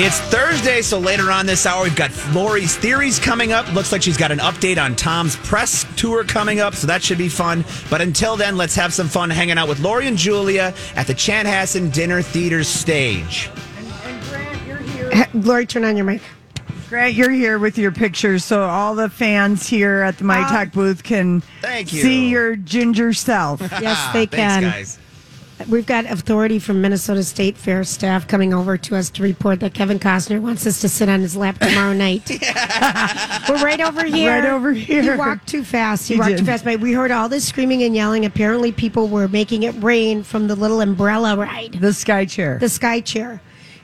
It's Thursday, so later on this hour, we've got Lori's theories coming up. Looks like she's got an update on Tom's press tour coming up, so that should be fun. But until then, let's have some fun hanging out with Lori and Julia at the Chanhassen Dinner Theater stage. And, and Grant, you're here. Lori, turn on your mic. Grant, you're here with your pictures, so all the fans here at the My Uh, Talk booth can Thank you. see your ginger self. Yes, they Thanks, can. guys. We've got authority from Minnesota State Fair staff coming over to us to report that Kevin Costner wants us to sit on his lap tomorrow night. We're right over here. Right over here. He walked too fast. He, He walked did. too fast. But we heard all this screaming and yelling. Apparently, people were making it rain from the little umbrella ride, The sky chair. the sky chair.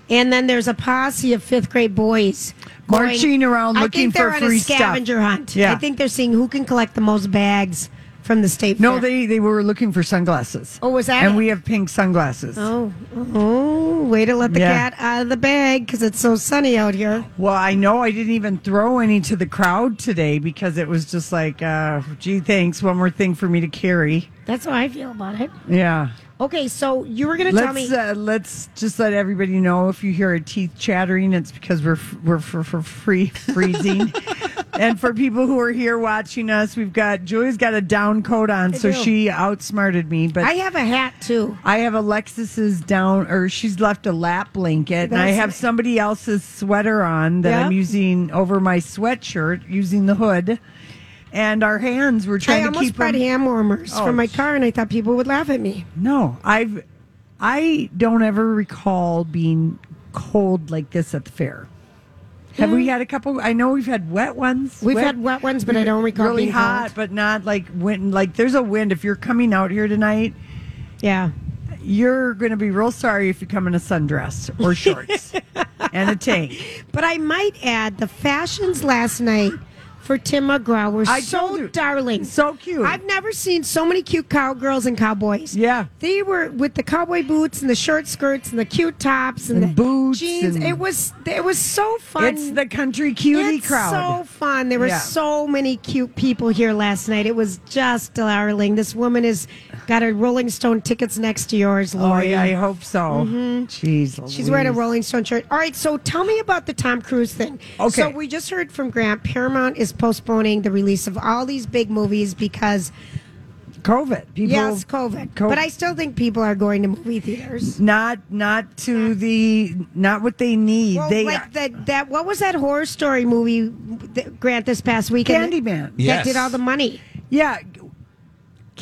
And then there's a posse of fifth grade boys going- Marching around I think they're for on free a scavenger stuff. hunt. Yeah. I think they're seeing who can collect the most bags from the state no, fair. they, they were looking for sunglasses. Oh, was that And it? we have pink sunglasses. Oh, oh, way to let the Yeah. cat out of the bag because it's so sunny out here. Well, I know I didn't even throw any to the crowd today because it was just like, uh, gee, thanks. One more thing for me to carry. That's how I feel about it. Yeah. Okay, so you were going to tell me. uh, let's just let everybody know if you hear a teeth chattering, it's because we're f- we're for, for free freezing. and for people who are here watching us, we've got Julie's got a down coat on, so do. she outsmarted me. But I have a hat too. I have Alexis's down, or she's left a lap blanket, and I have somebody else's sweater on that I'm using over my sweatshirt, using the hood. And our hands, we're I trying to almost keep brought them. hand warmers Oh, for my car, and I thought people would laugh at me. No, I've I don't ever recall being cold like this at the fair. Have we hmm. had a couple? I know we've had wet ones. We've had wet ones, but I don't recall really being hot, cold. but not like wind. Like there's a wind. If you're coming out here tonight, Yeah. you're going to be real sorry if you come in a sundress or shorts and a tank. But I might add the fashions last night for Tim McGraw were I so darling. So cute. I've never seen so many cute cowgirls and cowboys. Yeah. They were with the cowboy boots and the short skirts and the cute tops and, And the boots jeans. and- it was it was so fun. It's the country cutie It's crowd. so fun. There were Yeah. so many cute people here last night. It was just darling. This woman has got her Rolling Stone tickets next to yours, oh, Lori. yeah, I hope so. Jeez, Mm-hmm. She's wearing a Rolling Stone shirt. All right, so tell me about the Tom Cruise thing. Okay. So we just heard from Grant. Paramount is postponing the release of all these big movies because COVID. People, yes, COVID. Co- But I still think people are going to movie theaters. not not to the not what they need. Well, they like that, that that what was that horror story movie Grant this past weekend? Candyman. That Yes. did all the money. Yeah.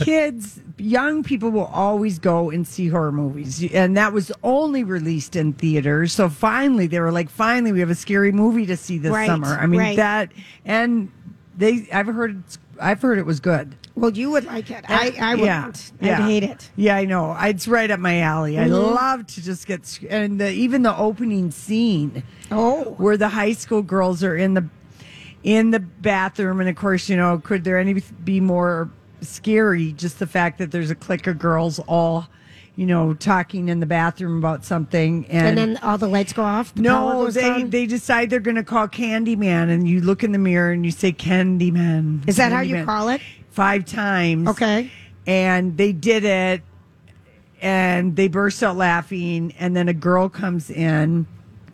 Kids, young people will always go and see horror movies. And that was only released in theaters. So finally, they were like, finally, we have a scary movie to see this Right, summer. I mean, right. that, and they, I've heard, I've heard it was good. Well, you would like it. I, I wouldn't. Yeah, I'd hate it. Yeah, I know. It's right up my alley. I Mm-hmm. love to just get, and the, even the opening scene. Oh. where the high school girls are in the in the bathroom and of course you know could there any be more scary just the fact that there's a clique of girls all you know talking in the bathroom about something And and, then all the lights go off. No they they decide they're going to call candyman and you look in the mirror and you say candyman Is that how you call it? five times Okay. and they did it and they burst out laughing and then a girl comes in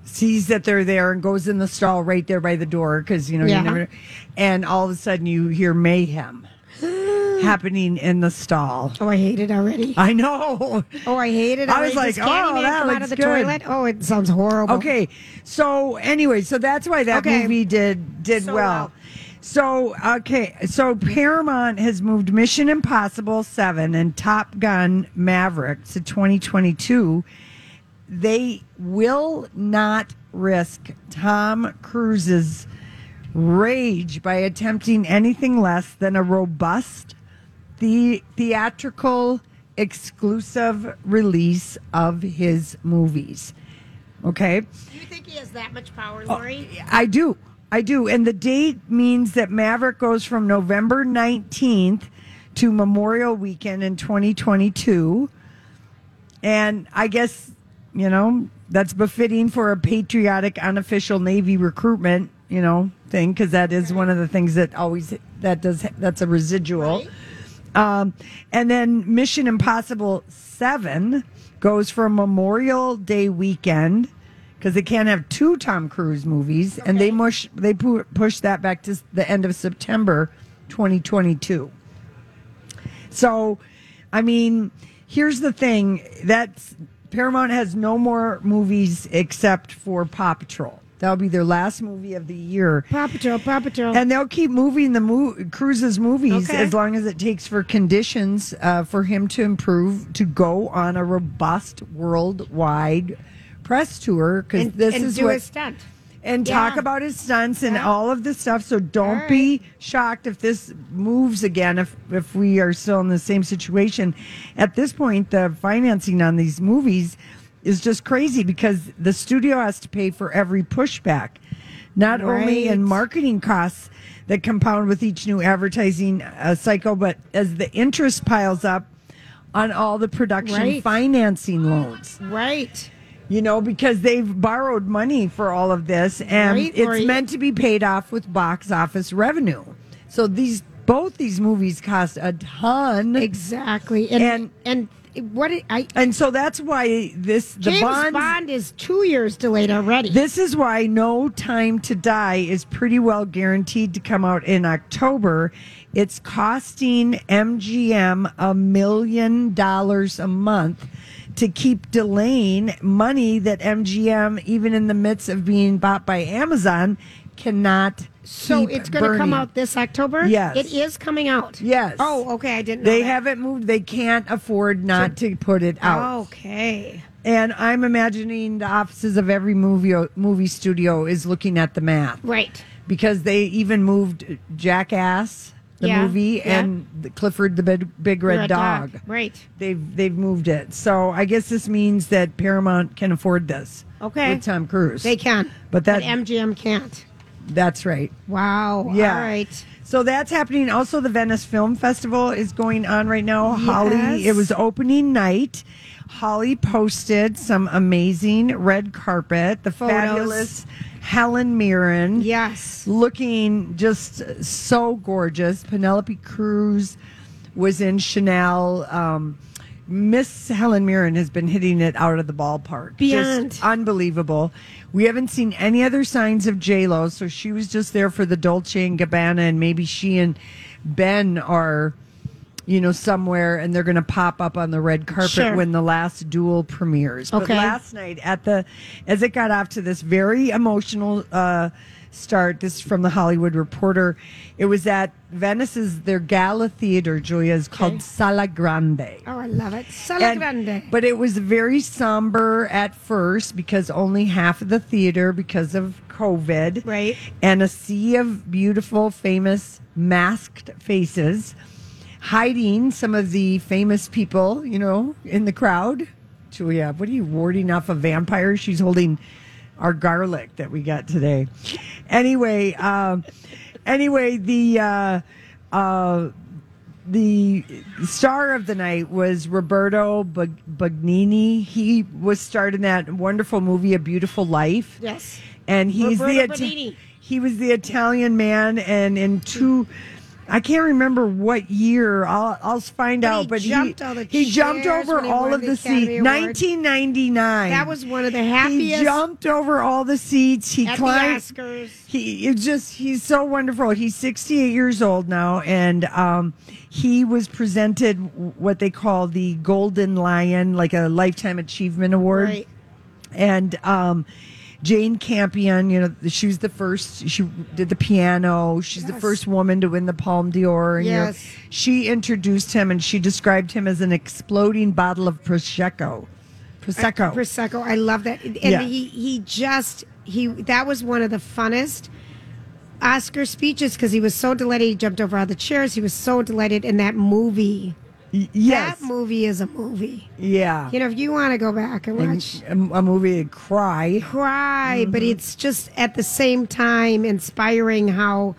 sees that they're there and goes in the stall right there by the door because you know Yeah. you never and all of a sudden you hear mayhem happening in the stall. Oh, I hate it already. I know. Oh, I hate it. I was like, oh, that come out of the good. toilet. Oh, it sounds horrible. Okay, so anyway, so that's why that Okay. movie did did So well. well. So okay, so Paramount has moved Mission Impossible Seven and Top Gun Maverick to 2022. They will not risk Tom Cruise's rage by attempting anything less than a robust the theatrical exclusive release of his movies. Okay? Do you think he has that much Oh, power, Lori? I do. I do. And the date means that Maverick goes from November 19th to Memorial Weekend in 2022. And I guess, you know, that's befitting for a patriotic unofficial Navy recruitment, you know, thing because that is one of the things that always that does that's a residual. Um, and then Mission Impossible 7 goes for a Memorial Day weekend because they can't have two Tom Cruise movies, and they mush they pu- push that back to the end of September 2022. So, I mean, here's the thing: that's Paramount has no more movies except for Paw Patrol. That'll be their last movie of the year. Paw Patrol, Paw Patrol. And they'll keep moving the mo- Cruise's movies Okay. as long as it takes for conditions uh, for him to improve to go on a robust worldwide press tour. Because and, this and is do what a stunt. and talk about his stunts and Yeah. all of this stuff. So don't All be shocked if this moves again. If if we are still in the same situation, at this point, the financing on these movies is just crazy because the studio has to pay for every pushback, not only in marketing costs that compound with each new advertising uh, cycle, but as the interest piles up on all the production Right. financing loans Right. you know, because they've borrowed money for all of this, and Right, it's or- meant to be paid off with box office revenue. So these both these movies cost a ton, Exactly. And And- and, what it, I and so that's why this the James bonds. Bond is two years delayed already. This is why No Time to Die is pretty well guaranteed to come out in October. It's costing MGM a million dollars a month to keep delaying money that MGM, even in the midst of being bought by Amazon, cannot. so it's going to come out this October. Yes. it is coming out. Yes. Oh, okay. I didn't. Know They that. haven't moved. They can't afford not to put it out. Okay. And I'm imagining the offices of every movie movie studio is looking at the math. Right. because they even moved Jackass, the Yeah, movie, yeah. and Clifford the Big, Big Red, You're a Dog. Right. They've they've moved it, so I guess this means that Paramount can afford this. Okay. with Tom Cruise, They can. But that- MGM can't. That's right. Wow. Yeah. All right. So that's happening. Also, the Venice Film Festival is going on right now. Holly, it was opening night. Holly posted some amazing red carpet. The Photos. fabulous Helen Mirren. Yes. looking just so gorgeous. Penelope Cruz was in Chanel. Um, Miss Helen Mirren has been hitting it out of the ballpark. Beyond. Just unbelievable. We haven't seen any other signs of J Lo, so she was just there for the Dolce and Gabbana, and maybe she and Ben are, you know, somewhere, and they're going to pop up on the red carpet Sure. when the last duel premieres. But last night at the, as it got off to this very emotional uh, start, this is from the Hollywood Reporter. It was at Venice's their gala theater. Julia is called Sala Grande. Oh, I love it. Sala And- Grande. But it was very somber at first because only half of the theater because of COVID. Right. And a sea of beautiful, famous, masked faces hiding some of the famous people, you know, in the crowd. Julia, what are you warding off a vampire? She's holding our garlic that we got today. Anyway, um, anyway, the uh, uh, the star of the night was Roberto Benigni. He was starred in that wonderful movie, A Beautiful Life. Yes. and he's Roberto the Ita- he was the Italian man, and in two I can't remember what year. I'll I'll find But out. he but jumped he, all the he jumped over he all of the the seats. 1999. That was one of the happiest. He jumped over all the seats. He climbed. Oscars. He just he's so wonderful. He's 68 years old now, and um, he was presented what they call the Golden Lion, like a lifetime achievement award Right. and um, Jane Campion, you know, she was the first. She did the piano. She's the first woman to win the Palme d'Or. And you know, Yes. she introduced him, and she described him as an exploding bottle of prosecco. Prosecco. Uh, prosecco. I love that. And Yeah. he he just he that was one of the funnest Oscar speeches because he was so delighted. He jumped over all the chairs. He was so delighted in that movie. Y- yes. That movie is a movie. yeah. You know, if you want to go back and watch a, a movie, and Cry. cry, but Mm-hmm. it's just at the same time inspiring how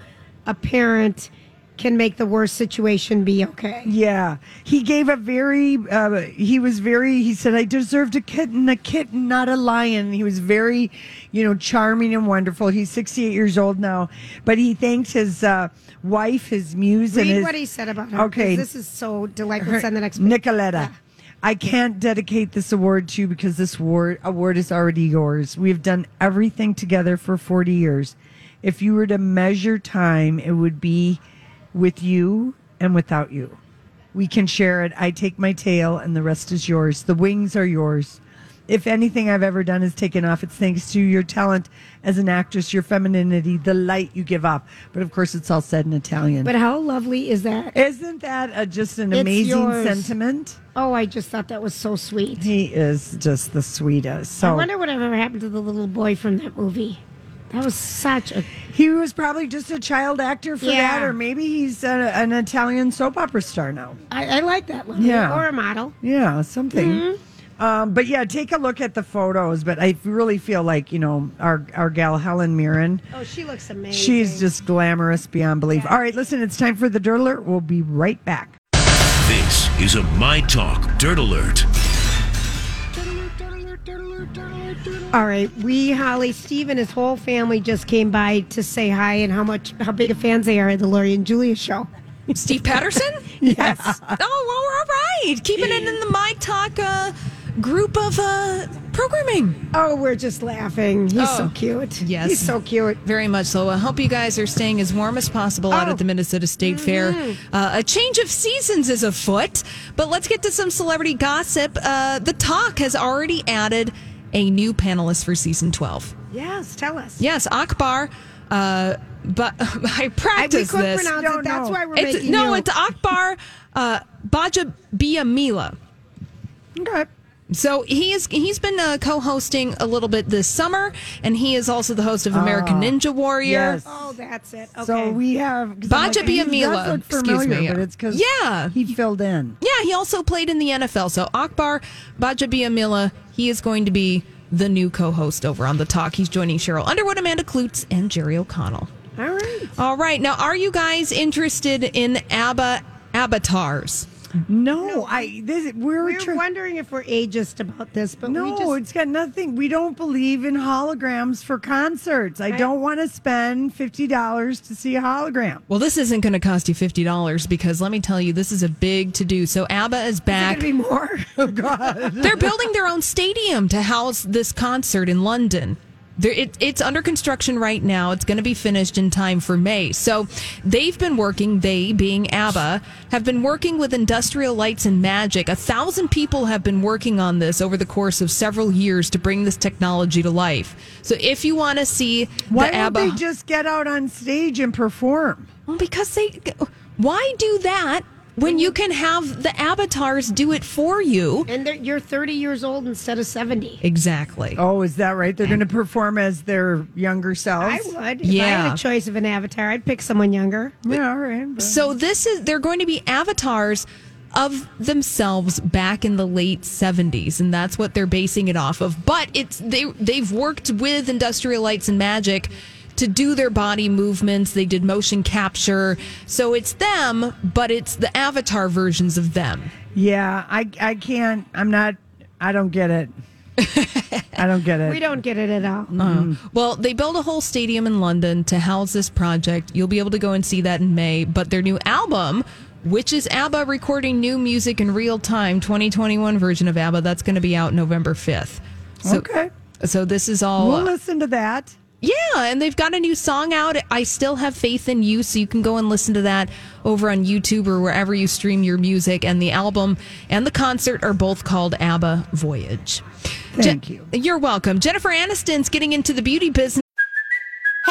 a parent can make the worst situation be okay. Yeah, he gave a very. Uh, he was very. He said, "I deserved a kitten, a kitten, not a lion." He was very, you know, charming and wonderful. He's sixty-eight years old now, but he thanked his uh, wife, his muse, and Read his. what he said about her. Okay. This is so delightful. Send the next. Nicoletta. Yeah. I can't dedicate this award to you because this award, award is already yours. We've done everything together for 40 years. If you were to measure time, it would be with you and without you. We can share it. I take my tail and the rest is yours. The wings are yours. If anything I've ever done is taken off, it's thanks to your talent as an actress, your femininity, the light you give off. But of course, it's all said in Italian. But how lovely is that? Isn't that a, just an It's amazing yours. sentiment? Oh, I just thought that was so sweet. He is just the sweetest. I So wonder whatever happened to the little boy from that movie. That was such a. he was probably just a child actor for Yeah. that, or maybe he's a, an Italian soap opera star now. I, I like that one. Yeah. Or a model. Yeah, something. Mm-hmm. Um, but yeah, take a look at the photos. But I really feel like you know our our gal Helen Mirren. Oh, she looks amazing. She's just glamorous beyond belief. All right, listen, it's time for the Dirt Alert. We'll be right back. This is a My Talk Dirt Alert. All right, we, Holly, Steve, and his whole family just came by to say hi and how much, how big of fans they are of the Lori and Julia show. Steve Patterson? Yes. Oh, well, we're all right. Keeping it in the My Talk uh, group of uh, programming. Oh, we're just laughing. He's so Oh, cute. yes. he's so cute. Very much so. I hope you guys are staying as warm as possible out Oh. at the Minnesota State Fair. Uh, a change of seasons is afoot, but let's get to some celebrity gossip. Uh, the Talk has already added a new panelist for season 12. Yes, tell us. Yes, Akbar. Uh, but I I, we practiced could this. pronounce Don't it. That's know. why we're It's, making no, you. it's Akbar uh, Baja Biamila. Okay. So he is he's been uh, co-hosting a little bit this summer, and he is also the host of American Ninja Warrior. Ah, Yes. oh, that's it. Okay. So we have I'm Baja like, he Biamila, excuse me. but it's because Yeah. he filled in. Yeah, he also played in the NFL. So Akbar Gbaja-Biamila, he is going to be the new co-host over on the Talk. He's joining Sheryl Underwood, Amanda Kloots, and Jerry O'Connell. All right. All right, now are you guys interested in ABBA avatars? No, I this we're, We're tr- wondering if we're ageist about this, but no, we just it's got nothing. We don't believe in holograms for concerts. I, don't want to spend fifty dollars to see a hologram. Well, this isn't going to cost you fifty dollars because let me tell you, this is a big to do. So ABBA is Is back. gonna be more. Oh God! They're building their own stadium to house this concert in London. There, it, it's under construction right now. It's going to be finished in time for May. So they've been working, they being ABBA, have been working with Industrial Lights and Magic. A thousand people have been working on this over the course of several years to bring this technology to life. So if you want to see Why the don't ABBA. they just get out on stage and perform? well, because they. Why do that when you can have the avatars do it for you? and you're 30 years old instead of 70. Exactly. Oh, is that right? They're going to perform as their younger selves. I would. If I had Yeah. a choice of an avatar, I'd pick someone younger. Yeah, all right. but- So this is they're going to be avatars of themselves back in the late 70s and that's what they're basing it off of but it's they they've worked with industrial lights and magic to do their body movements they did motion capture so it's them but it's the avatar versions of them Yeah, I I can't. I'm not. I don't get it. I don't get it. We don't get it at all. Uh-huh. Well, they built a whole stadium in London to house this project. You'll be able to go and see that in May. But their new album, which is ABBA recording new music in real time, 2021 version of ABBA, that's going to be out November 5th. So, Okay. So this is all. We'll uh, listen to that. Yeah, and they've got a new song out. I still have faith in you, so you can go and listen to that over on YouTube or wherever you stream your music. And the album and the concert are both called ABBA Voyage. Thank you. You're welcome. Jennifer Aniston's getting into the beauty business.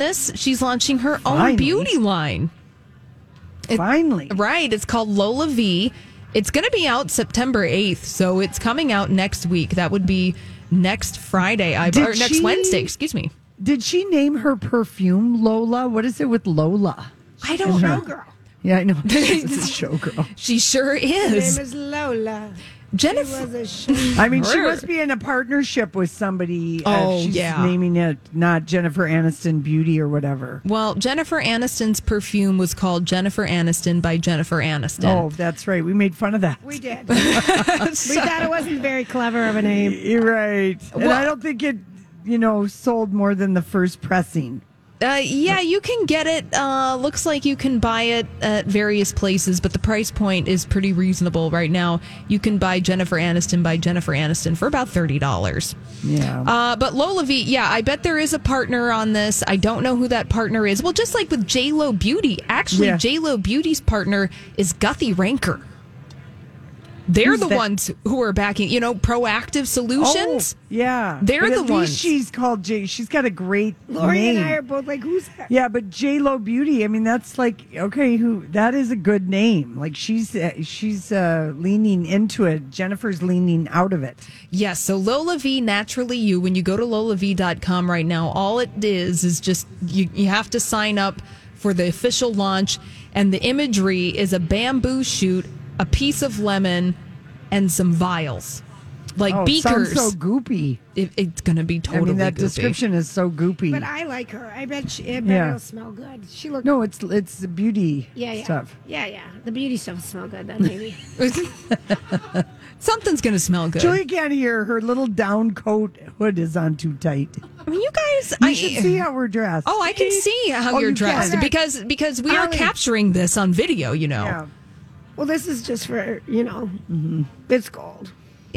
This she's launching her own Finally. beauty line. It- Finally. Right, it's called LolaVie. It's going to be out September 8th, so it's coming out next week. That would be next Friday, I Did or next she- Wednesday, excuse me. Did she name her perfume Lola? What is it with Lola? I don't know. Showgirl. Yeah, I know. This is showgirl. She sure is. Her name is. is Lola. Jennifer Was a. I mean, she must be in a partnership with somebody. Uh, oh, if she's yeah. naming it not Jennifer Aniston Beauty or whatever. Well, Jennifer Aniston's perfume was called Jennifer Aniston by Jennifer Aniston. Oh, that's right. We made fun of that. We did. we thought it wasn't very clever of a name. You're right. And Well- I don't think it, you know, sold more than the first pressing. Uh, yeah, you can get it. Uh, looks like you can buy it at various places, but the price point is pretty reasonable right now. You can buy Jennifer Aniston by Jennifer Aniston for about thirty dollars. Yeah. Uh, but LolaVie, yeah, I bet there is a partner on this. I don't know who that partner is. Well, just like with J Lo Beauty, actually, Yeah. J Lo Beauty's partner is Guthy-Renker. They're Who's the that? ones who are backing, you know, Proactiv solutions. Oh, yeah. They're But the at least ones. she's called J. She's got a great Lori name. and I are both like, who's that? yeah, but J Lo Beauty. I mean, that's like okay. Who that is a good name. Like she's uh, she's uh, leaning into it. Jennifer's leaning out of it. Yes, so LolaVie Naturally You, when you go to lolavie.com right now, all it is is just you, you have to sign up for the official launch, and the imagery is a bamboo shoot, a piece of lemon, and some vials. Like oh, beakers. sounds so goopy. It- it's going to be totally I mean, that goopy. description is so goopy. But I like her. I bet, she, I bet Yeah. it'll smell good. She looks. no, it's it's the beauty yeah, yeah. stuff. Yeah, yeah. The beauty stuff will smell good then, maybe. Something's going to smell good. Julia can't hear. Her little down coat hood is on too tight. I mean, you guys, You I should see how we're dressed. Oh, I can see how Oh, you're you dressed can. because because we are capturing this on video. You know, Yeah. Well, this is just for, you know, Mm-hmm. it's cold.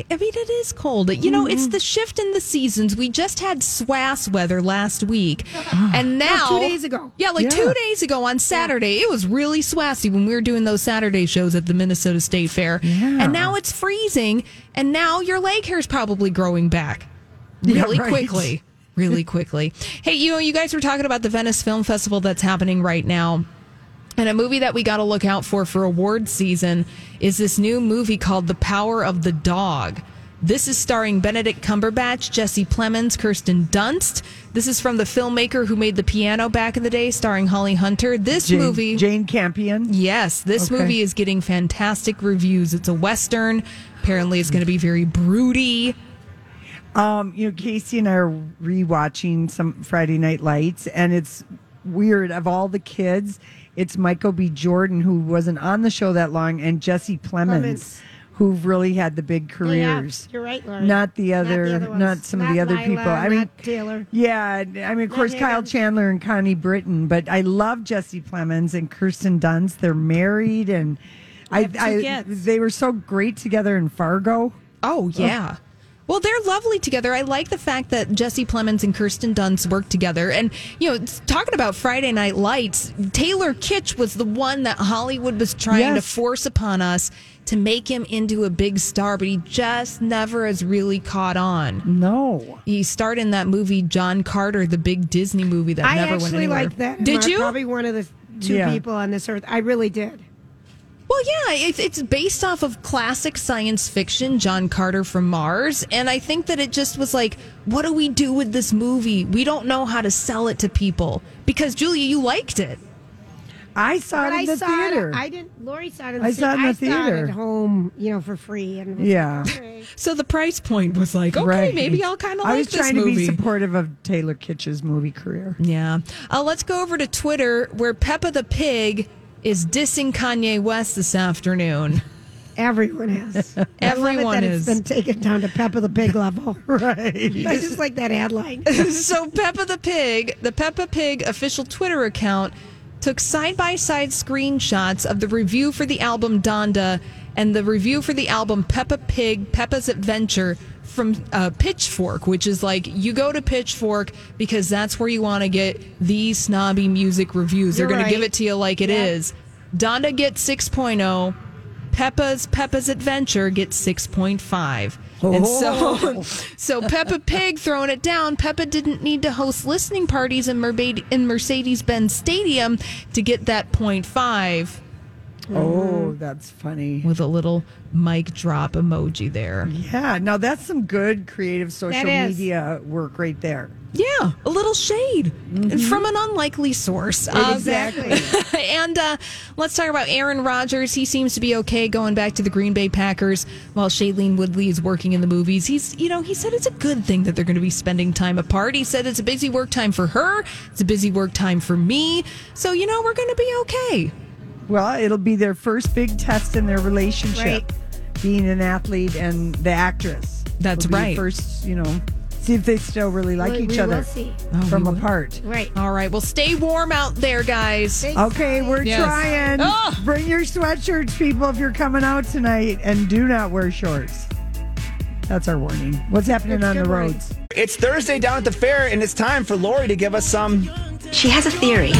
I mean, it is cold. You know, Mm-hmm. it's the shift in the seasons. We just had swass weather last week, and now two days ago. Yeah, like Yeah. two days ago on Saturday, it was really swassy when we were doing those Saturday shows at the Minnesota State Fair. Yeah. And now it's freezing, and now your leg hair's probably growing back Yeah, really right. quickly. Really quickly. Hey, you know, you guys were talking about the Venice Film Festival that's happening right now. And a movie that we got to look out for for award season is this new movie called The Power of the Dog. This is starring Benedict Cumberbatch, Jesse Plemons, Kirsten Dunst. This is from the filmmaker who made The Piano back in the day, starring Holly Hunter. This Jane, movie. Jane Campion. Yes, this Okay. movie is getting fantastic reviews. It's a Western. Apparently, it's going to be very broody. Um, you know, Casey and I are rewatching some Friday Night Lights, and it's weird. Of all the kids, it's Michael B. Jordan who wasn't on the show that long, and Jesse Plemons, Plemons. who've really had the big careers. Yeah, you're right, Lauren. Not the other, ones. not some of the other Lila, people. I mean, not Taylor. Yeah, I mean, of course, Kyle Chandler and Connie Britton, but I love Jesse Plemons and Kirsten Dunst. They're married, and I, I they were so great together in Fargo. Oh, yeah. Well, they're lovely together. I like the fact that Jesse Plemons and Kirsten Dunst work together. And, you know, talking about Friday Night Lights, Taylor Kitsch was the one that Hollywood was trying to force upon us to make him into a big star, but he just never has really caught on. No. He starred in that movie, John Carter, the big Disney movie that I never went actually anywhere. like that. Did you? Probably one of the two Yeah. people on this earth. I really did. Well, yeah, it's, it's based off of classic science fiction, John Carter from Mars. And I think that it just was like, what do we do with this movie? We don't know how to sell it to people. Because, Julia, you liked it. I saw But it I in the saw theater. it. I didn't. Lori saw it in I saw it in the I saw it at home, you know, for free. And Yeah. like. So the price point was like, okay, Right. maybe I'll kind of like I was trying movie. to be supportive of Taylor Kitsch's movie career. Yeah. Uh, let's go over to Twitter where Peppa the Pig is dissing Kanye West this afternoon. Everyone is. Everyone it that is. It's been taken down to Peppa the Pig level. Right. I just like that headline. so Peppa the Pig, the Peppa Pig official Twitter account, took side by side screenshots of the review for the album Donda and the review for the album Peppa Pig Peppa's Adventure from uh, Pitchfork, which is like you go to Pitchfork because that's where you want to get these snobby music reviews. They're You're going to give it to you like it is. Donda gets 6.0. Peppa's Peppa's Adventure gets 6.5. And so so Peppa Pig throwing it down. Peppa didn't need to host listening parties in, in Mercedes-Benz Stadium to get that 0.5 Oh, that's funny. with a little mic drop emoji there. Yeah, now that's some good creative social media work right there. Yeah, a little shade from an unlikely source. Uh, Exactly. and uh, let's talk about Aaron Rodgers. He seems to be okay going back to the Green Bay Packers while Shailene Woodley is working in the movies. He's, you know, he said it's a good thing that they're going to be spending time apart. He said it's a busy work time for her, it's a busy work time for me. So, you know, we're going to be okay. Well, it'll be their first big test in their relationship, Right. being an athlete and the actress. That's It'll be right. First, you know, see if they still really like We- each we other will see. from we will. apart. Right. All right. Well, stay warm out there, guys. Okay, we're Yes. trying. Ah! Bring your sweatshirts, people, if you're coming out tonight, and do not wear shorts. That's our warning. What's happening It's on the good warning. roads? It's Thursday down at the fair, and it's time for Lori to give us some. She has a theory.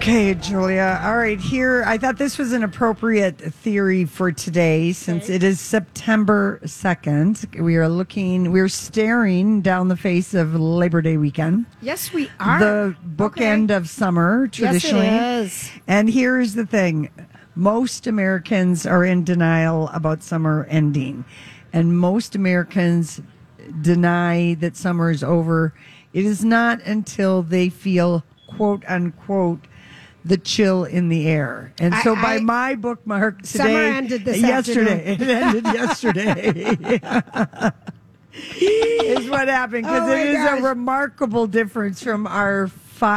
Okay, Julia. All right, here. I thought this was an appropriate theory for today since it is September 2nd. We are looking, we're staring down the face of Labor Day weekend. Yes, we are. The bookend of summer, traditionally. is. And here's the thing most Americans are in denial about summer ending, and most Americans deny that summer is over. It is not until they feel, quote unquote, the chill in the air. And so, I- by I- my bookmark today, Summer ended this yesterday. It ended yesterday. is what happened because Oh it is gosh. a remarkable difference from our,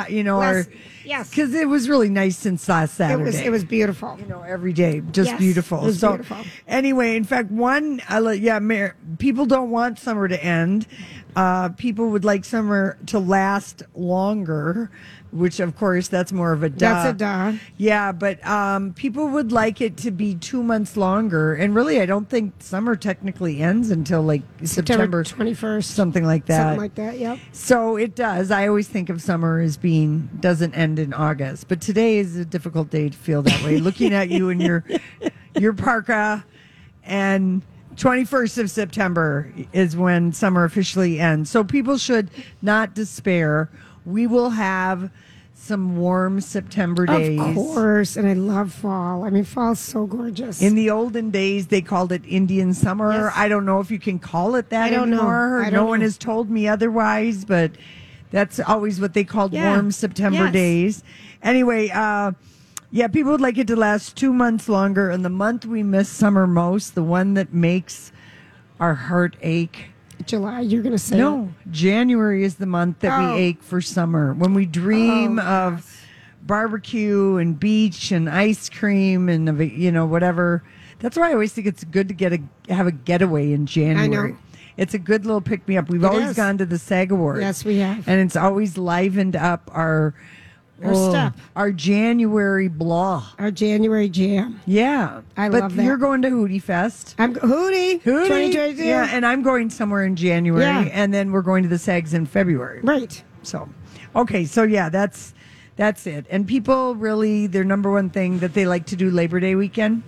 you know, Last- our yes. because it was really nice since last It Saturday. was it was beautiful. you know every day, just Yes, beautiful. it so beautiful. anyway, in fact, one, I li- yeah, Mar- people don't want summer to end. Uh, people would like summer to last longer, which of course that's more of a duh. That's a duh. Yeah, but um, people would like it to be two months longer, and really, I don't think summer technically ends until like September twenty first, something like that. something like that. Yep. So it does. I always think of summer as being doesn't end in August, but today is a difficult day to feel that way. Looking at you and your your parka, and 21st of September is when summer officially ends. So people should not despair. We will have some warm September days. Of course, and I love fall. I mean, fall's so gorgeous. In the olden days, they called it Indian summer. Yes. I don't know if you can call it that I don't know. anymore. I no don't one know. has told me otherwise, but that's always what they called Yeah. warm September Yes. days. Anyway, uh, yeah, people would like it to last two months longer. And the month we miss summer most, the one that makes our heart ache. July, you're going to say No, January is the month that Oh. we ache for summer. When we dream Oh, of barbecue and beach and ice cream and you know whatever. That's why I always think it's good to get a have a getaway in January. know. It's a good little pick me up. We've It always is. gone to the SAG Awards. Yes, we have. and it's always livened up our Our oh. step. Our January blah. Our January jam. Yeah. I but love that. You're going to Hootie Fest. I'm Hootie. Hootie. Yeah, and I'm going somewhere in January, Yeah. and then we're going to the Sags in February. Right. So, okay, so yeah, that's that's it. And people really, their number one thing that they like to do Labor Day weekend,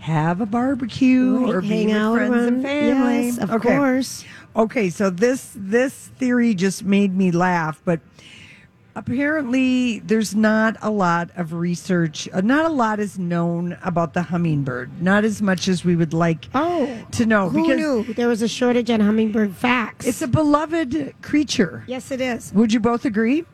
have a barbecue Right, or be out with out friends around- and family. yes, of Okay. course. Okay, so this this theory just made me laugh, but apparently there's not a lot of research. Uh, not a lot is known about the hummingbird. Not as much as we would like Oh, to know Who because knew there was a shortage on hummingbird facts? it's a beloved creature. yes, it is. Would you both agree?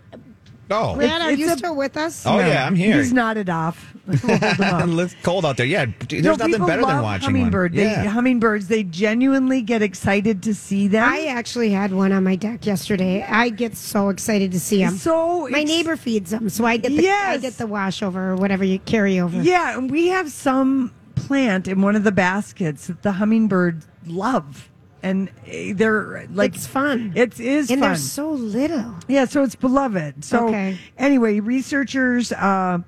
Oh, Brad, are you a- still with us? Oh, yeah, I'm here. He's nodded off. We'll hold him up. it's cold out there. Yeah, there's No, nothing people better than love watching hummingbird. one. They, Yeah. Hummingbirds, they genuinely get excited to see them. I actually had one on my deck yesterday. I get so excited to see them. So my ex- neighbor feeds them, so I get the I Yes. get the washover or whatever you carry over. Yeah, and we have some plant in one of the baskets that the hummingbirds love, and eh, they're like it's fun. It is and fun. they're so little. yeah, so it's beloved. So Okay. anyway, researchers. Uh,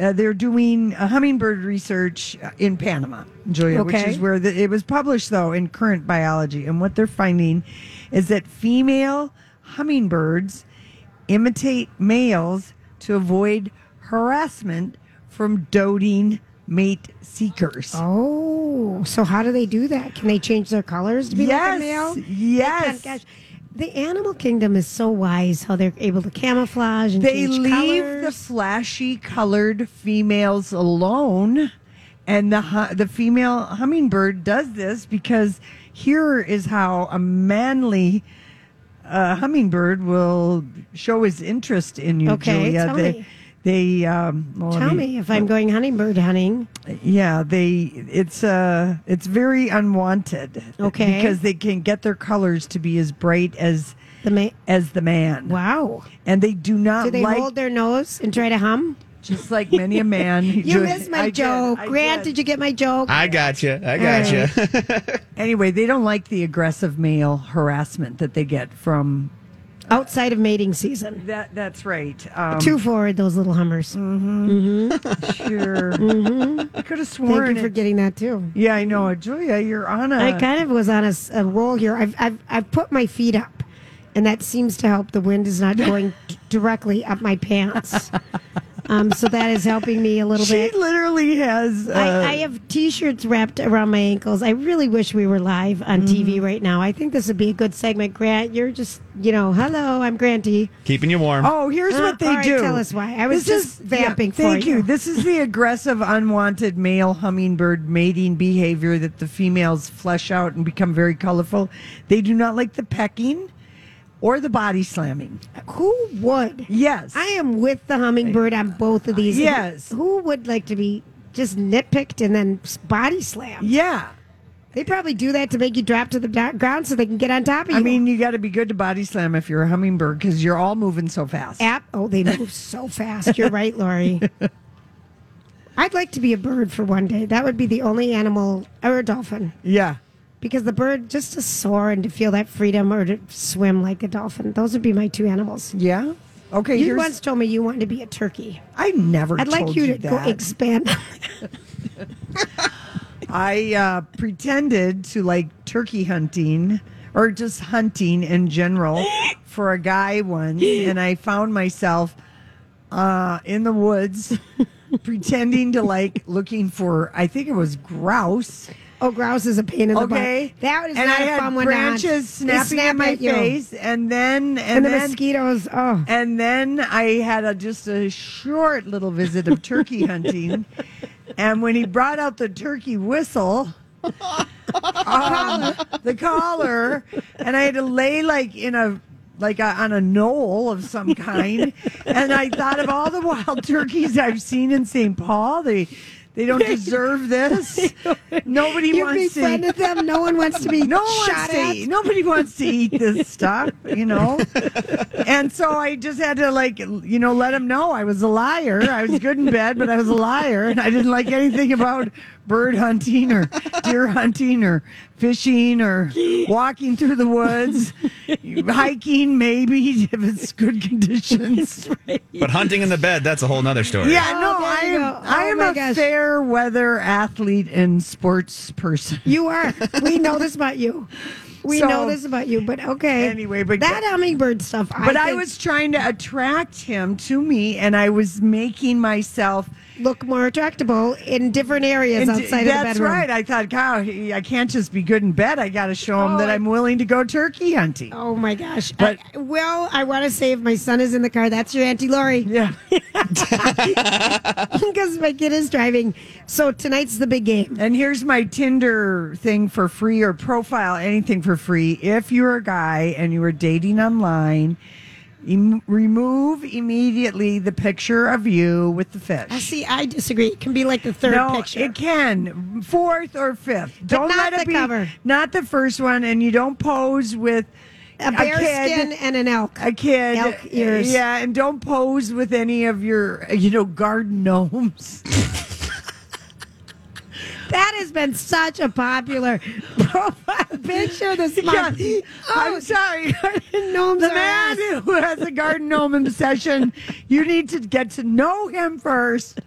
uh, they're doing uh, hummingbird research uh, in Panama, Julia, which is where the, it was published, though, in Current Biology. And what they're finding is that female hummingbirds imitate males to avoid harassment from doting mate seekers. Oh, so how do they do that? Can they change their colors to be Yes, like a male? Yes. gosh, the animal kingdom is so wise how they're able to camouflage and They leave colors. the flashy colored females alone, and the hu- the female hummingbird does this because here is how a manly uh, hummingbird will show his interest in you, Okay, Julia. tell they, me. They um, well, Tell me if I'm going hummingbird hunting. Yeah, they it's uh it's very unwanted. Okay. Because they can get their colors to be as bright as The ma- as the man. wow. And they do not Do they like hold their nose and try to hum? just like many a man. You missed my I joke. I Grant, did. did. you get my joke? I got you. I got you. Anyway, they don't like the aggressive male harassment that they get from Outside of mating season. that that's right. Um Too forward, those little hummers. Mm-hmm. Mm-hmm. sure. Mm-hmm. I could have sworn. Thank you for it- getting that too. Yeah, I know. Julia, you're on a I kind of was on a roll here. I've, I've I've put my feet up, and that seems to help. The wind is not going directly up my pants, um, so that is helping me a little She bit. She literally has uh, I, I have t-shirts wrapped around my ankles. I really wish we were live on Mm-hmm. TV right now. I think this would be a good segment. Grant, you're just you know, hello, I'm Granty. Keeping you warm. Oh, here's Uh, what they all right, do. tell us why. I was This just is- vamping yeah, for thank you. you. This is the aggressive, unwanted male hummingbird mating behavior that the females flesh out and become very colorful. They do not like the pecking or the body slamming. Who would? Yes. I am with the hummingbird on both of these. Yes. Who would like to be just nitpicked and then body slammed? yeah. They probably do that to make you drop to the do- ground so they can get on top of you. I mean, you got to be good to body slam if you're a hummingbird because you're all moving so fast. App. Oh, they move so fast. You're right, Lori. I'd like to be a bird for one day. That would be the only animal, or a dolphin, Yeah. Because the bird just to soar and to feel that freedom, or to swim like a dolphin. Those would be my two animals. Yeah. Okay. You here's, once told me you wanted to be a turkey. I never. I'd like told you to go expand. I uh, pretended to like turkey hunting or just hunting in general for a guy once, and I found myself uh, in the woods pretending to like looking for, I think it was grouse. Oh, grouse is a pain in the Okay, butt. That is and not I a fun one. branches snapping snap at my you. face, and then and, and the then mosquitoes. Oh, and then I had a, just a short little visit of turkey hunting. and when he brought out the turkey whistle, um, the collar, and I had to lay like in a like a, on a knoll of some kind. and I thought of all the wild turkeys I've seen in St. Paul. They they don't deserve this. Nobody you wants to. befriended them. No one wants to be No one shot wants to at. eat. Nobody wants to eat this stuff, you know. and so I just had to like, you know, let him know I was a liar. I was good in bed, but I was a liar, and I didn't like anything about bird hunting or deer hunting or fishing or walking through the woods, hiking maybe if it's good conditions. But hunting in the bed, that's a whole nother story. Yeah, Oh, no, there I you am. go. I Oh, am a gosh. fair weather athlete and sports person. You are. We know this about you. We So- know this about you, but okay. Anyway, but- that hummingbird stuff. But I, think, was trying to attract him to me, and I was making myself. Look more attractable in different areas and outside of the that's bedroom. right. I thought, God, I can't just be good in bed. I got to show him Oh, that I- I'm willing to go turkey hunting. Oh my gosh! But- I- well, I want to say if my son is in the car, that's your Auntie Lori Yeah. because my kid is driving. So tonight's the big game. And here's my Tinder thing for free or profile, anything for free. If you're a guy and you are dating online, em- remove immediately the picture of you with the fish. I see. I disagree. It can be like the third no, picture. it can fourth or fifth. don't not let it be cover. not the first one, and you don't pose with a bear kid, skin and an elk. a kid, Elk ears. yeah, and don't pose with any of your you know garden gnomes. That has been such a popular profile picture this month. Yeah. I'm oh, sorry. Garden Gnomes the man ass. who has a garden gnome obsession, you need to get to know him first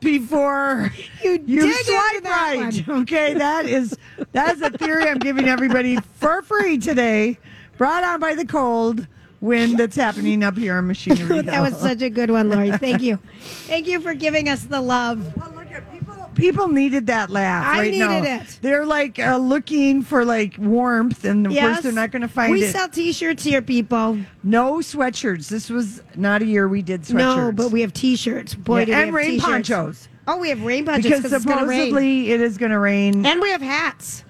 before You you dig into swipe that right. one. Okay, that is that is a theory I'm giving everybody for free today, brought on by the cold wind that's happening up here in Machinery. that was such a good one, Lori. Thank you. Thank you for giving us the love. Well, look at people. Needed that laugh. I right now. needed it. They're like uh, looking for like warmth, and of Yes. course they're not going to find we it. sell T-shirts here, people. no sweatshirts. This was not a year we did sweatshirts. No, but we have T-shirts. Boy, Yeah, we and rain T-shirts. ponchos. Oh, we have rain ponchos because because it's rain. supposedly it is going to rain. And we have hats.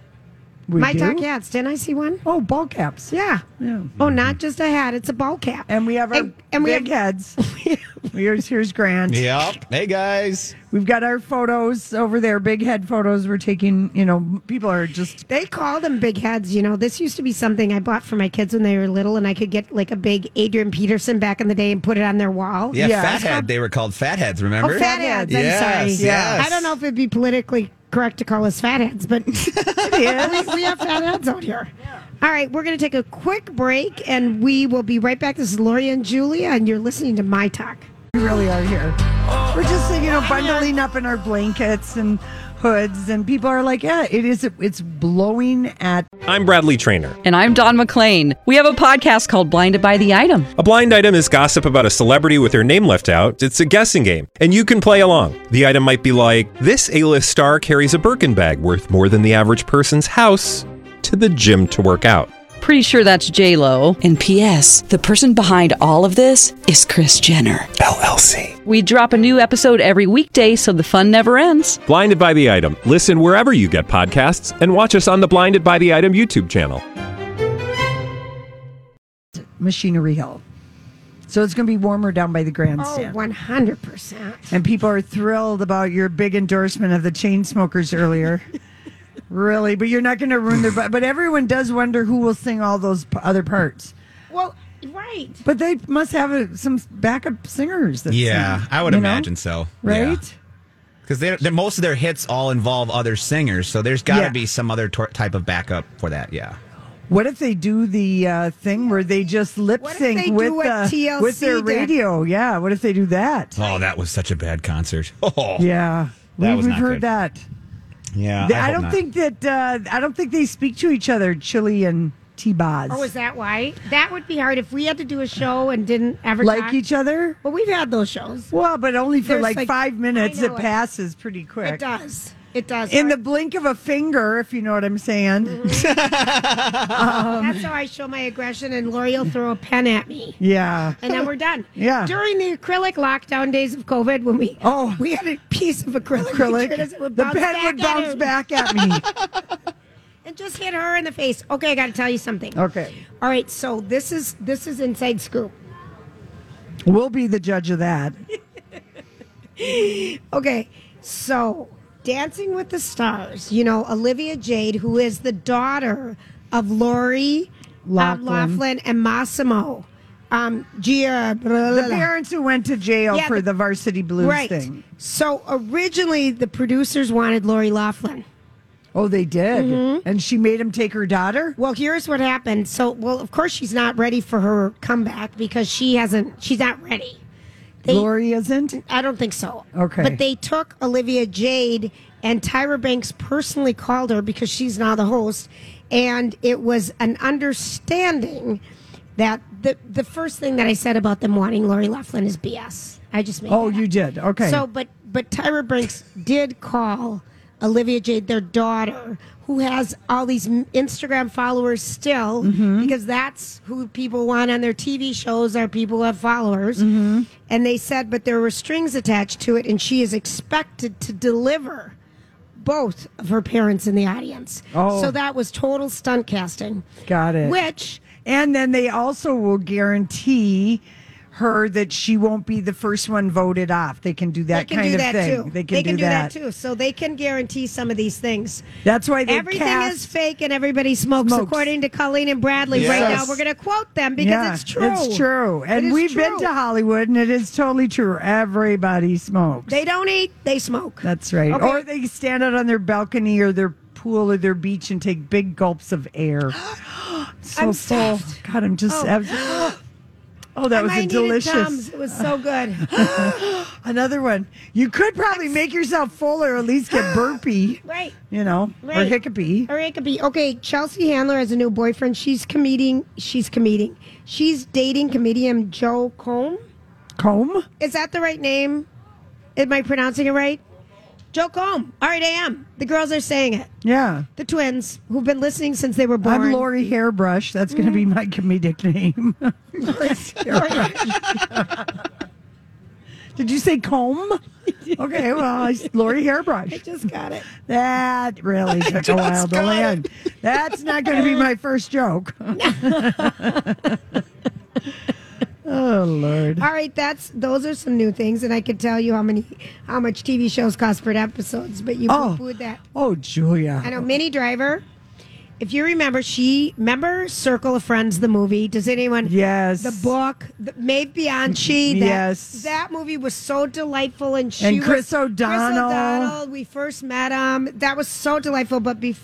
We My do? talk hats. Didn't I see one? Oh, ball caps. Yeah. Yeah. Oh, not just a hat. It's a ball cap. And we have our And- and we have- heads. here's here's Grant. Yep. Hey guys. We've got our photos over there, big head photos. We're taking. You know, people are just. They call them big heads. You know, this used to be something I bought for my kids when they were little, and I could get like a big Adrian Peterson back in the day and put it on their wall. Yeah, Yeah. fathead. They were called fatheads. Remember? Oh, fat heads. I'm Yes, sorry. yes. I don't know if it'd be politically correct to call us fat heads, but we, we have fat heads out here. All right, we're going to take a quick break, and we will be right back. This is Lori and Julia, and you're listening to My Talk. We really are here. We're just you know bundling up in our blankets and hoods, and people are like, "Yeah, it is. It's blowing at I'm Bradley Trainer. And I'm Don McClain. We have a podcast called Blinded by the Item. A blind item is gossip about a celebrity with their name left out. It's a guessing game, and you can play along. The item might be like this: A-list star carries a Birkin bag worth more than the average person's house to the gym to work out. Pretty sure that's J Lo. And P.S. The person behind all of this is Kris Jenner. LLC. We drop a new episode every weekday, so the fun never ends. Blinded by the item. Listen wherever you get podcasts, and watch us on the Blinded by the Item YouTube channel. Machinery Hill. So it's going to be warmer down by the Oh, grandstand. 100%. And people are thrilled about your big endorsement of the Chainsmokers earlier. really, but you're not going to ruin their. bu- But everyone does wonder who will sing all those p- other parts. Well, right. But they must have a, some backup singers. That Yeah, sing, I would you know? imagine so. Right? Because they're, they're, most of their hits all involve other singers, so there's got to Yeah. be some other tor- type of backup for that. Yeah. What if they do the uh, thing where they just lip What if they sync do with what the, TLC with their did? radio? Yeah. What if they do that? Oh, that was such a bad concert. Oh, Yeah, That we, was we've not heard good. that. Yeah. They- I, hope don't not. think that. Uh, I don't think they speak to each other. Chili and T-Boz. Oh, is that why? That would be hard if we had to do a show and didn't ever like talk. each other? Well, we've had those shows. Well, but only for like, like- five minutes. It it. passes pretty quick. It does. It does. In the blink of a finger, if you know what I'm saying. Mm-hmm. Um, that's how I show my aggression, and Lori will throw a pen at me. Yeah. And then we're done. Yeah. During the acrylic lockdown days of COVID, when we Oh. we had a piece of acrylic, we Acrylic. tried it would The bounce pen back would at bounce her. back at me. and just hit her in the face. Okay, I got to tell you something. Okay. All right, so this is this is inside scoop. We'll be the judge of that. Okay, so Dancing with the Stars. You know Olivia Jade, who is the daughter of Lori Laughlin. Laughlin, Laughlin and Mossimo. Um, Gia. blah, blah, The parents who went to jail Yeah, for the- the varsity blues right. thing. So originally, the producers wanted Lori Laughlin. Oh, they did. Mhm. And she made him take her daughter? Well, here's what happened. So, well, of course she's not ready for her comeback because she hasn't. She's not ready. Lori isn't? I don't think so. Okay. But they took Olivia Jade, and Tyra Banks personally called her because she's now the host, and it was an understanding that the the first thing that I said about them wanting Lori Laughlin is BS. I just made. Oh, you did. Okay. So, but but Tyra Banks did call Olivia Jade, their daughter, who has all these Instagram followers still, Mhm. because that's who people want on their TV shows are people who have followers. Mhm. And they said, but there were strings attached to it, and she is expected to deliver both of her parents in the audience. Oh. So that was total stunt casting. Got it. Which and then they also will guarantee her that she won't be the first one voted off. They can do that they can kind do of that thing. too. They can, do that. too. So they can guarantee some of these things. That's why they everything cast- is fake and everybody smokes, Smokes. according to Colleen and Bradley. Right now, we're going to quote them because Yeah, it's true. It's true. And is we've been to Hollywood and it is totally true. Everybody smokes. They don't eat; they smoke. That's right. Okay. Or they stand out on their balcony or their pool or their beach and take big gulps of air. so I'm full. stuffed. God, I'm just. Oh. Oh, that I was a delicious. It was so good. Another one. You could probably make yourself full or at least get burpy. right. You know, or Right. hiccupy. Or it could be okay. Chelsea Handler has a new boyfriend. She's comedian. She's comedian. She's dating comedian Joe Combe. Comb? Is that the right name? Am I pronouncing it right? Joe Combe. All right, I am. The girls are saying it. Yeah. The twins who've been listening since they were born. I'm Lori Hairbrush. That's going to be Mm. my comedic name. Did you say comb? Okay, well, I, Lori Hairbrush. I just got it. That really took a while to land. That's not going to be my first joke. oh Lord! All right, that's those are some new things, and I could tell you how many, how much TV shows cost per episodes, but you Oh. poo-pooed that. Oh, Julia. I know Minnie Driver. If you remember, she remember Circle of Friends, the movie. Does anyone? Yes. The book, the Maeve Binchy. Mm, that, Yes. That movie was so delightful, and she And was- Chris Chris O'Donnell. O'Donnell. We first met him. That was so delightful. But bef-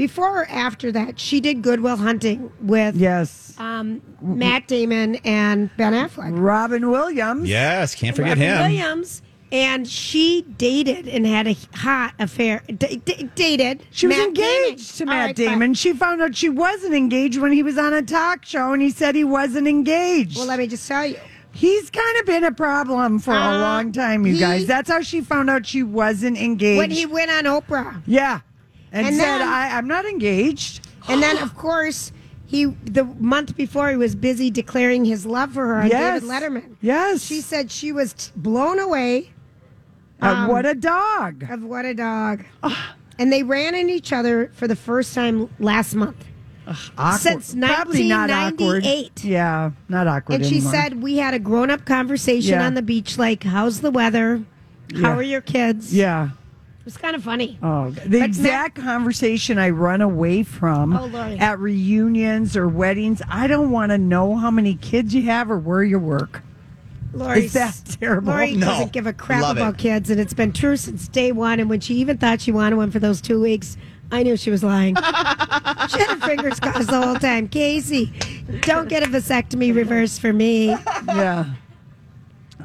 before or after that, she did Good Will Hunting with Yes. um, Matt Damon and Ben Affleck. Robin Williams. Yes, can't forget Robin him. Williams. And she dated and had a hot affair. D- d- dated. She was Matt engaged to Damon. All Matt right, fine. Damon. She found out she wasn't engaged when he was on a talk show and he said he wasn't engaged. Well, let me just tell you. He's kind of been a problem for a Uh, long time, you he- guys. That's how she found out she wasn't engaged. When he went on Oprah. yeah. And, And said, then- I, I'm not engaged. And then, of course, he the month before he was busy declaring his love for her on Yes. David Letterman. Yes. She said she was t- blown away um, what a dog. of what a dog. and they ran into each other for the first time last month. Awkward. Since Probably not 1998. Yeah, not awkward And she anymore. said we had a grown up conversation Yeah. on the beach, like, "How's the weather? How Yeah. are your kids?" Yeah. It was kind of funny. Oh, the But exact conversation I run away from Oh, Lori. at reunions or weddings. I don't want to know how many kids you have or where you work. Lori's, Is that terrible? Lori No. doesn't give a crap Love about it. kids, and it's been true since day one. And when she even thought she wanted one for those two weeks, I knew she was lying. she had her fingers crossed the whole time. Casey, don't get a vasectomy reverse for me. Yeah.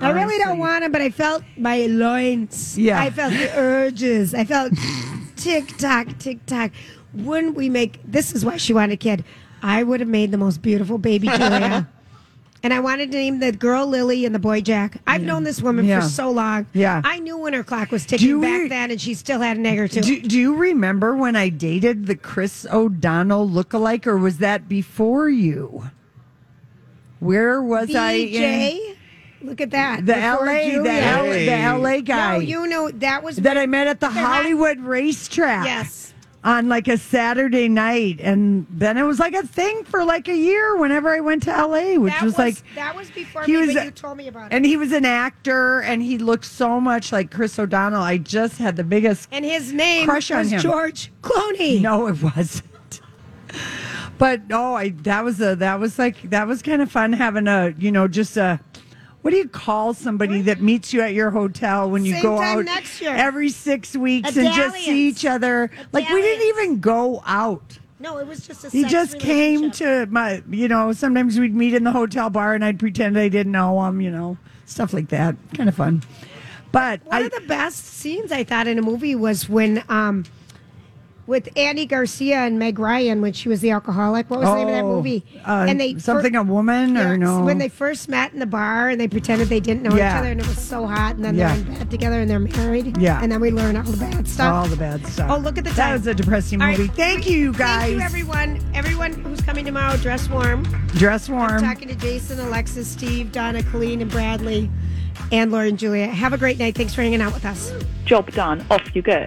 I really don't want him, but I felt my loins. Yeah. I felt the urges. I felt tick tock, tick tock. Wouldn't we make this is why she wanted a kid. I would have made the most beautiful baby Julia. and I wanted to name the girl Lily and the boy Jack. I've known this woman Yeah. for so long. Yeah. I knew when her clock was ticking back re- then and she still had an egg or two. Do, do you remember when I dated the Chris O'Donnell lookalike, or was that before you? Where was I? in-? Look at that. The Before LA, the, L, the LA guy No, you know that was that I met at the. Hollywood racetrack. Yes. On like a Saturday night, and then it was like a thing for like a year. Whenever I went to LA, which that was, like that was before he me, was- you told me about it. And he was an actor, and he looked so much like Chris O'Donnell. I just had the biggest And his name crush on was him. George Clooney. No, it wasn't. But no, I that was a that was like that was kind of fun having a you know just a what do you call somebody that meets you at your hotel when you Same go out next year. every six weeks and just see each other? Like we didn't even go out. No, it was just a He just came to my, you know, sometimes we'd meet in the hotel bar and I'd pretend I didn't know him, you know, stuff like that. Kind of fun. But One I, of the best scenes I thought in a movie was when um with Andy Garcia and Meg Ryan when she was the alcoholic. What was the name of that Oh, movie? uh, something a woman or Yes, no? When they first met in the bar and they pretended they didn't know Yeah. each other and it was so hot and then Yeah. they're in bed together and they're married. Yeah. And then we learn all the bad stuff. all the bad stuff. Oh, look at the time. That was a depressing All right. movie. Thank you, you guys. Thank you, everyone. Everyone who's coming tomorrow, dress warm. Dress I'm warm. talking to Jason, Alexis, Steve, Donna, Colleen, and Bradley, and Lauren, and Julia. Have a great night. Thanks for hanging out with us. Job done. Off you go.